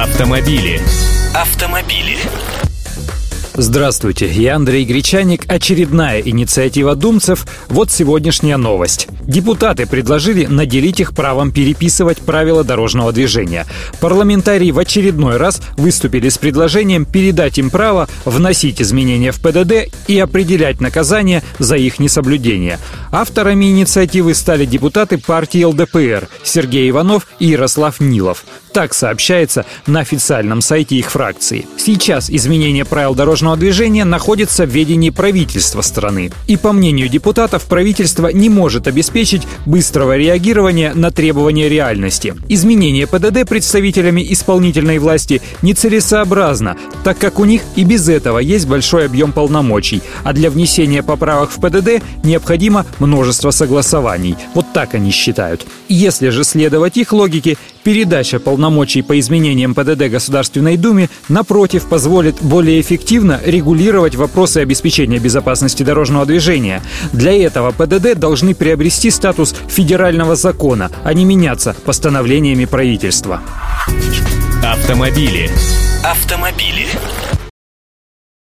Автомобили. Автомобили. Здравствуйте, я Андрей Гречаник. Очередная инициатива думцев. Вот сегодняшняя новость. Депутаты предложили наделить их правом переписывать правила дорожного движения. Парламентарии в очередной раз выступили с предложением передать им право вносить изменения в ПДД и определять наказание за их несоблюдение. Авторами инициативы стали депутаты партии ЛДПР Сергей Иванов и Ярослав Нилов. Так сообщается на официальном сайте их фракции. Сейчас изменение правил дорожного движения находится в ведении правительства страны. И по мнению депутатов, правительство не может обеспечить быстрого реагирования на требования реальности. Изменение ПДД представителями исполнительной власти нецелесообразно, так как у них и без этого есть большой объем полномочий, а для внесения поправок в ПДД необходимо множество согласований. Вот так они считают. Если же следовать их логике, передача полномочий по изменениям ПДД Государственной Думе, напротив, позволит более эффективно регулировать вопросы обеспечения безопасности дорожного движения. Для этого ПДД должны приобрести статус федерального закона, а не меняться постановлениями правительства. Автомобили. Автомобили.